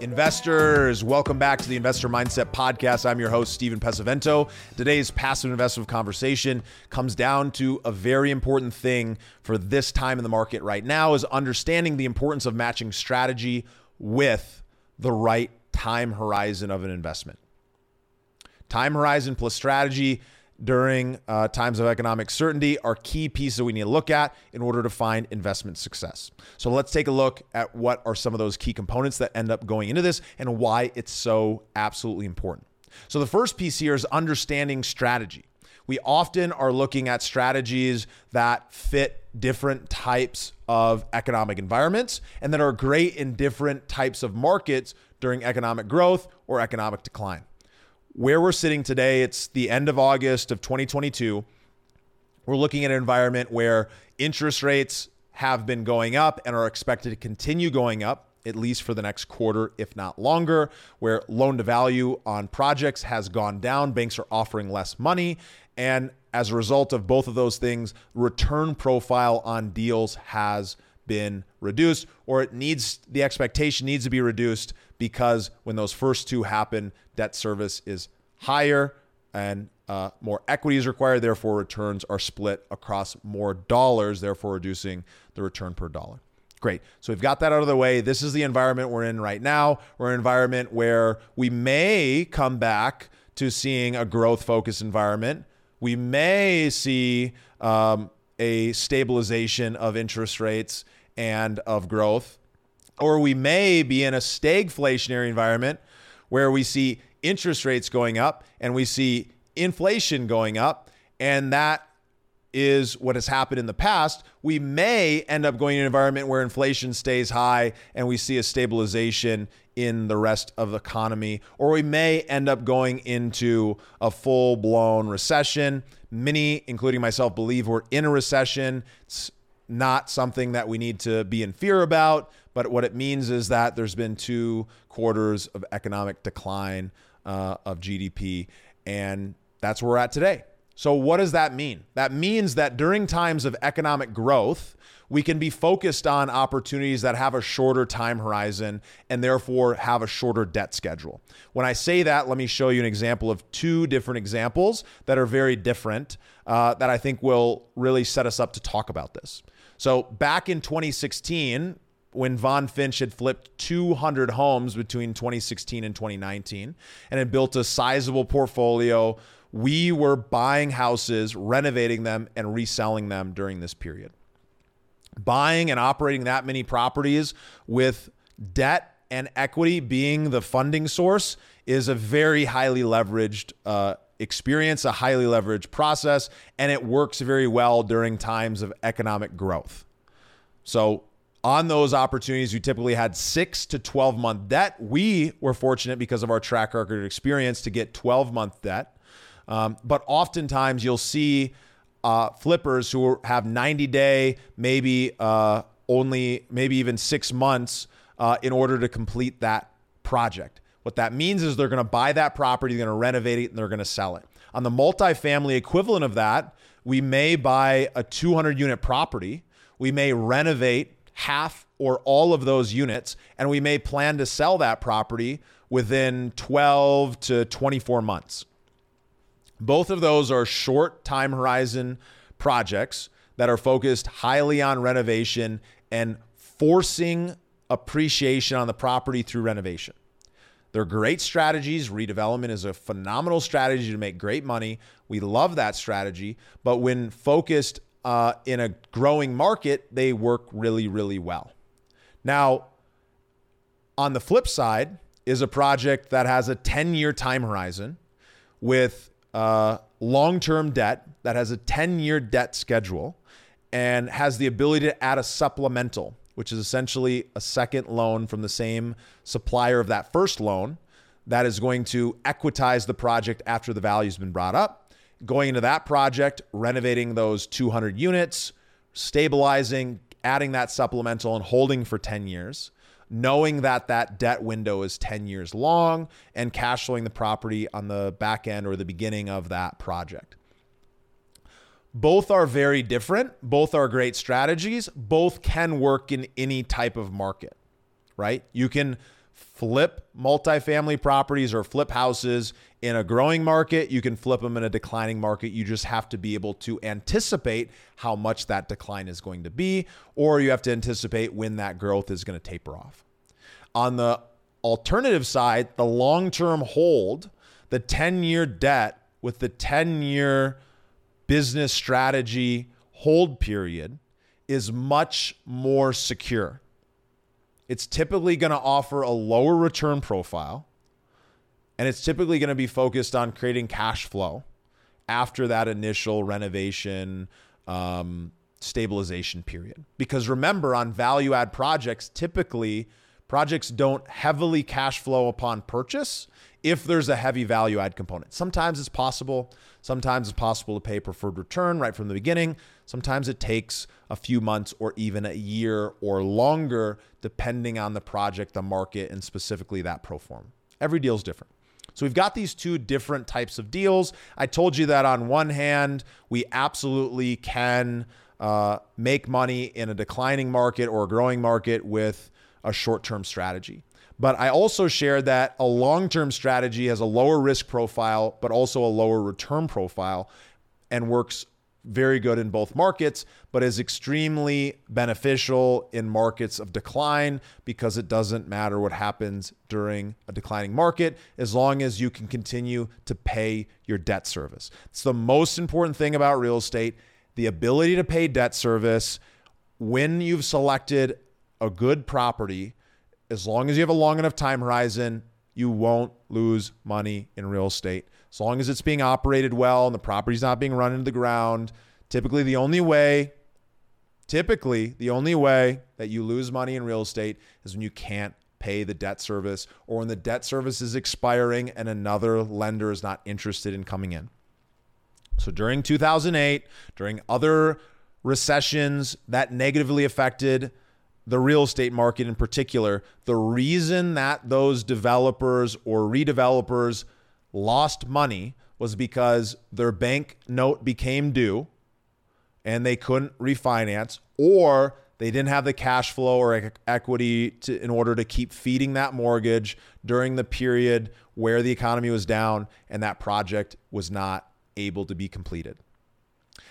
Investors, welcome back to the Investor Mindset Podcast. I'm your host, Steven Pesavento. Today's passive investment conversation comes down to a very important thing for this time in the market right now is understanding the importance of matching strategy with the right time horizon of an investment. Time horizon plus strategy during uh, times of economic certainty are key pieces we need to look at in order to find investment success. So let's take a look at what are some of those key components that end up going into this and why it's so absolutely important. So the first piece here is understanding strategy. We often are looking at strategies that fit different types of economic environments and that are great in different types of markets during economic growth or economic decline where we're sitting today, it's the end of August of 2022. We're looking at an environment where interest rates have been going up and are expected to continue going up at least for the next quarter, if not longer, where loan to value on projects has gone down. Banks are offering less money. And as a result of both of those things, return profile on deals has been reduced, or it needs the expectation needs to be reduced because when those first two happen, debt service is higher and uh, more equity is required. Therefore, returns are split across more dollars, therefore reducing the return per dollar. Great. So we've got that out of the way. This is the environment we're in right now. We're an environment where we may come back to seeing a growth focused environment. We may see um, a stabilization of interest rates and of growth or we may be in a stagflationary environment where we see interest rates going up and we see inflation going up. And that is what has happened in the past. We may end up going in an environment where inflation stays high and we see a stabilization in the rest of the economy, or we may end up going into a full blown recession. Many, including myself, believe we're in a recession. It's not something that we need to be in fear about, but what it means is that there's been two quarters of economic decline uh, of GDP, and that's where we're at today. So, what does that mean? That means that during times of economic growth, we can be focused on opportunities that have a shorter time horizon and therefore have a shorter debt schedule. When I say that, let me show you an example of two different examples that are very different uh, that I think will really set us up to talk about this. So, back in 2016, when VonFinch had flipped 200 homes between 2016 and 2019 and had built a sizable portfolio. We were buying houses, renovating them, and reselling them during this period. Buying and operating that many properties with debt and equity being the funding source is a very highly leveraged uh, experience, a highly leveraged process, and it works very well during times of economic growth. So, on those opportunities, you typically had six to 12 month debt. We were fortunate because of our track record experience to get 12 month debt. Um, but oftentimes you'll see uh, flippers who have 90 day, maybe uh, only, maybe even six months uh, in order to complete that project. What that means is they're going to buy that property, they're going to renovate it, and they're going to sell it. On the multifamily equivalent of that, we may buy a 200 unit property, we may renovate half or all of those units, and we may plan to sell that property within 12 to 24 months. Both of those are short time horizon projects that are focused highly on renovation and forcing appreciation on the property through renovation. They're great strategies. Redevelopment is a phenomenal strategy to make great money. We love that strategy. But when focused uh, in a growing market, they work really, really well. Now, on the flip side, is a project that has a 10 year time horizon with uh, long term debt that has a 10 year debt schedule and has the ability to add a supplemental, which is essentially a second loan from the same supplier of that first loan that is going to equitize the project after the value's been brought up. Going into that project, renovating those 200 units, stabilizing, adding that supplemental and holding for 10 years, knowing that that debt window is 10 years long and cash flowing the property on the back end or the beginning of that project. Both are very different. Both are great strategies. Both can work in any type of market, right? You can flip multifamily properties or flip houses in a growing market. You can flip them in a declining market. You just have to be able to anticipate how much that decline is going to be, or you have to anticipate when that growth is going to taper off. On the alternative side, the long term hold, the 10 year debt with the 10 year business strategy hold period is much more secure it's typically going to offer a lower return profile and it's typically going to be focused on creating cash flow after that initial renovation um, stabilization period. Because remember, on value add projects, typically projects don't heavily cash flow upon purchase if there's a heavy value add component. Sometimes it's possible. Sometimes it's possible to pay preferred return right from the beginning. Sometimes it takes a few months or even a year or longer, depending on the project, the market, and specifically that pro form. Every deal is different. So we've got these two different types of deals. I told you that on one hand, we absolutely can uh, make money in a declining market or a growing market with a short term strategy. But I also shared that a long term strategy has a lower risk profile, but also a lower return profile and works very good in both markets, but is extremely beneficial in markets of decline because it doesn't matter what happens during a declining market as long as you can continue to pay your debt service. It's the most important thing about real estate the ability to pay debt service when you've selected a good property. As long as you have a long enough time horizon, you won't lose money in real estate as long as it's being operated well and the property's not being run into the ground. Typically, the only way, typically, the only way that you lose money in real estate is when you can't pay the debt service or when the debt service is expiring and another lender is not interested in coming in. So during 2008, during other recessions that negatively affected the real estate market in particular, the reason that those developers or redevelopers lost money was because their bank note became due and they couldn't refinance or they didn't have the cash flow or equity to, in order to keep feeding that mortgage during the period where the economy was down and that project was not able to be completed.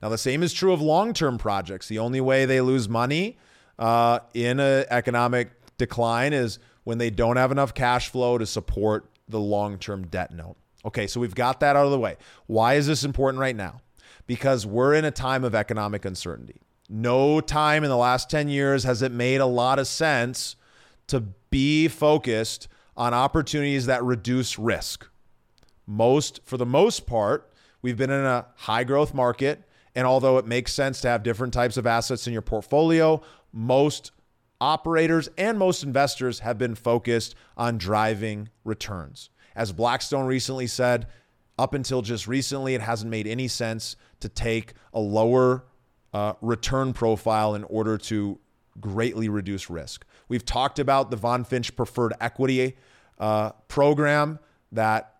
Now, the same is true of long term projects. The only way they lose money uh, in an economic decline is when they don't have enough cash flow to support the long term debt note. Okay, so we've got that out of the way. Why is this important right now? Because we're in a time of economic uncertainty. No time in the last 10 years has it made a lot of sense to be focused on opportunities that reduce risk. Most, for the most part, we've been in a high growth market. And although it makes sense to have different types of assets in your portfolio, most operators and most investors have been focused on driving returns. As Blackstone recently said, up until just recently, it hasn't made any sense to take a lower uh, return profile in order to greatly reduce risk. We've talked about the VonFinch preferred equity uh, program that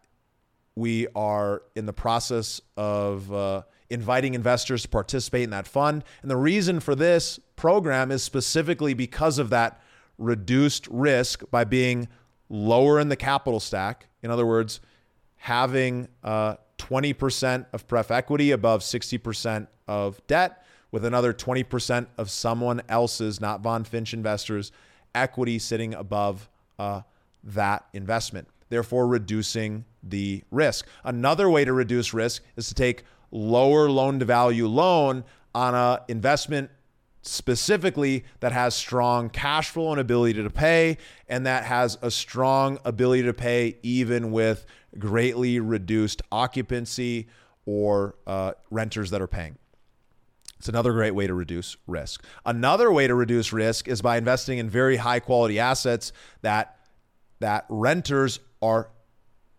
we are in the process of uh, inviting investors to participate in that fund. And the reason for this program is specifically because of that reduced risk by being lower in the capital stack in other words, having uh, 20% of pref equity above 60% of debt, with another 20% of someone else's, not VonFinch investors, equity sitting above uh, that investment, therefore reducing the risk. Another way to reduce risk is to take lower loan to value loan on an investment specifically that has strong cash flow and ability to pay, and that has a strong ability to pay even with greatly reduced occupancy or uh, renters that are paying. It's another great way to reduce risk. Another way to reduce risk is by investing in very high quality assets that that renters are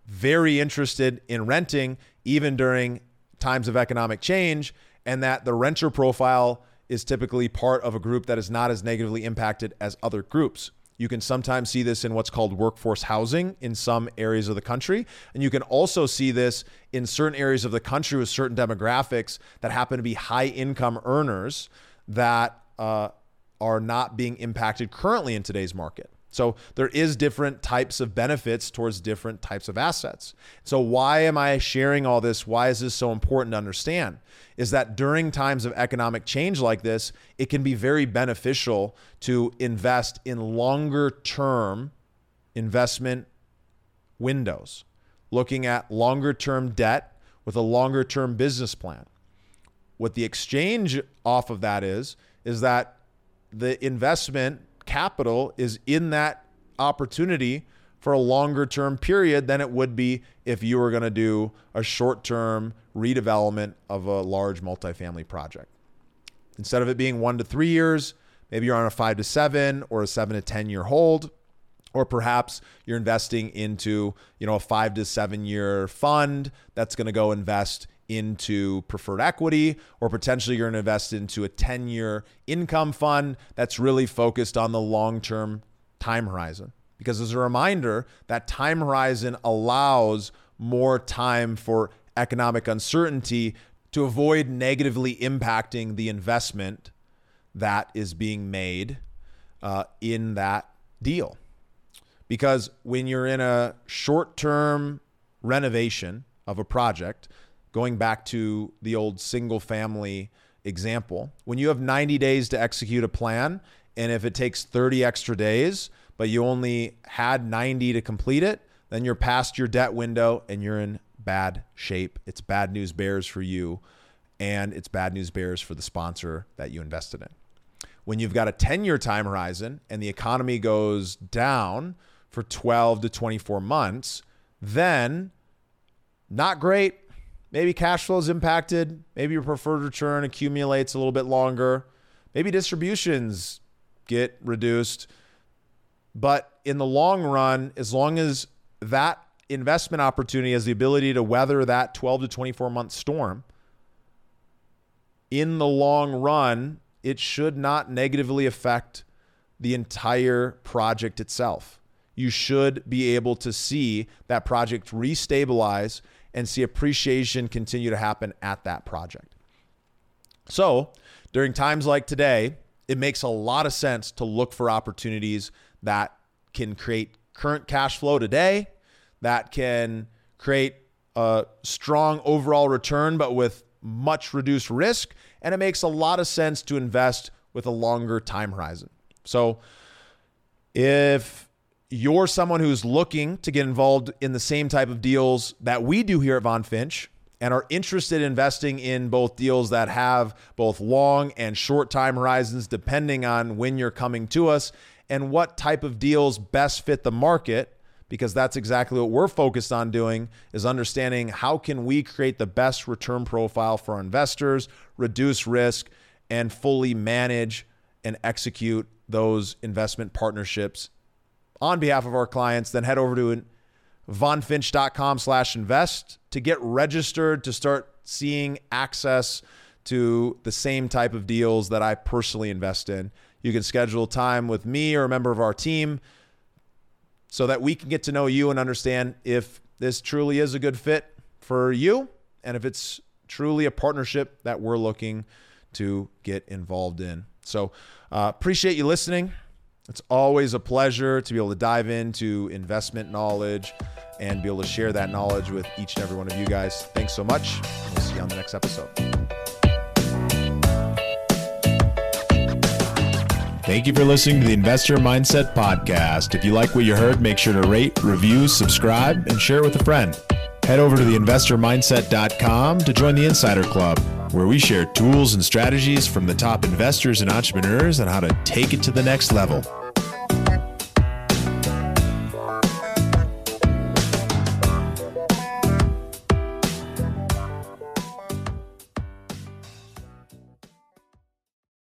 very interested in renting even during times of economic change, and that the renter profile is typically part of a group that is not as negatively impacted as other groups. You can sometimes see this in what's called workforce housing in some areas of the country. And you can also see this in certain areas of the country with certain demographics that happen to be high income earners that uh, are not being impacted currently in today's market. So there is different types of benefits towards different types of assets. So why am I sharing all this? Why is this so important to understand? Is that during times of economic change like this, it can be very beneficial to invest in longer term investment windows, looking at longer term debt with a longer term business plan. What the exchange off of that is is that the investment capital is in that opportunity for a longer term period than it would be if you were going to do a short term redevelopment of a large multifamily project. Instead of it being one to three years, maybe you're on a five to seven or a seven to 10 year hold. Or perhaps you're investing into, you know, a five to seven year fund that's going to go invest into preferred equity, or potentially you're going to invest into a 10 year income fund that's really focused on the long term time horizon. Because as a reminder, that time horizon allows more time for economic uncertainty to avoid negatively impacting the investment that is being made uh, in that deal. Because when you're in a short term renovation of a project, going back to the old single family example, when you have 90 days to execute a plan, and if it takes 30 extra days, but you only had 90 to complete it, then you're past your debt window and you're in bad shape. It's bad news bears for you, and it's bad news bears for the sponsor that you invested in. When you've got a 10 year time horizon and the economy goes down for 12 to 24 months, then not great, Maybe cash flow is impacted. Maybe your preferred return accumulates a little bit longer. Maybe distributions get reduced. But in the long run, as long as that investment opportunity has the ability to weather that 12 to 24 month storm, in the long run, it should not negatively affect the entire project itself. You should be able to see that project restabilize and see appreciation continue to happen at that project. So, during times like today, it makes a lot of sense to look for opportunities that can create current cash flow today, that can create a strong overall return, but with much reduced risk. And it makes a lot of sense to invest with a longer time horizon. So, if you're someone who's looking to get involved in the same type of deals that we do here at VonFinch and are interested in investing in both deals that have both long and short time horizons, depending on when you're coming to us and what type of deals best fit the market because that's exactly what we're focused on doing is understanding how can we create the best return profile for our investors reduce risk and fully manage and execute those investment partnerships on behalf of our clients, then head over to vonfinch.com slash invest to get registered to start seeing access to the same type of deals that I personally invest in. You can schedule time with me or a member of our team so that we can get to know you and understand if this truly is a good fit for you and if it's truly a partnership that we're looking to get involved in. So, uh, appreciate you listening. It's always a pleasure to be able to dive into investment knowledge and be able to share that knowledge with each and every one of you guys. Thanks so much. We'll see you on the next episode. Thank you for listening to the Investor Mindset Podcast. If you like what you heard, make sure to rate, review, subscribe, and share it with a friend. Head over to theinvestormindset.com to join the Insider Club, where we share tools and strategies from the top investors and entrepreneurs on how to take it to the next level.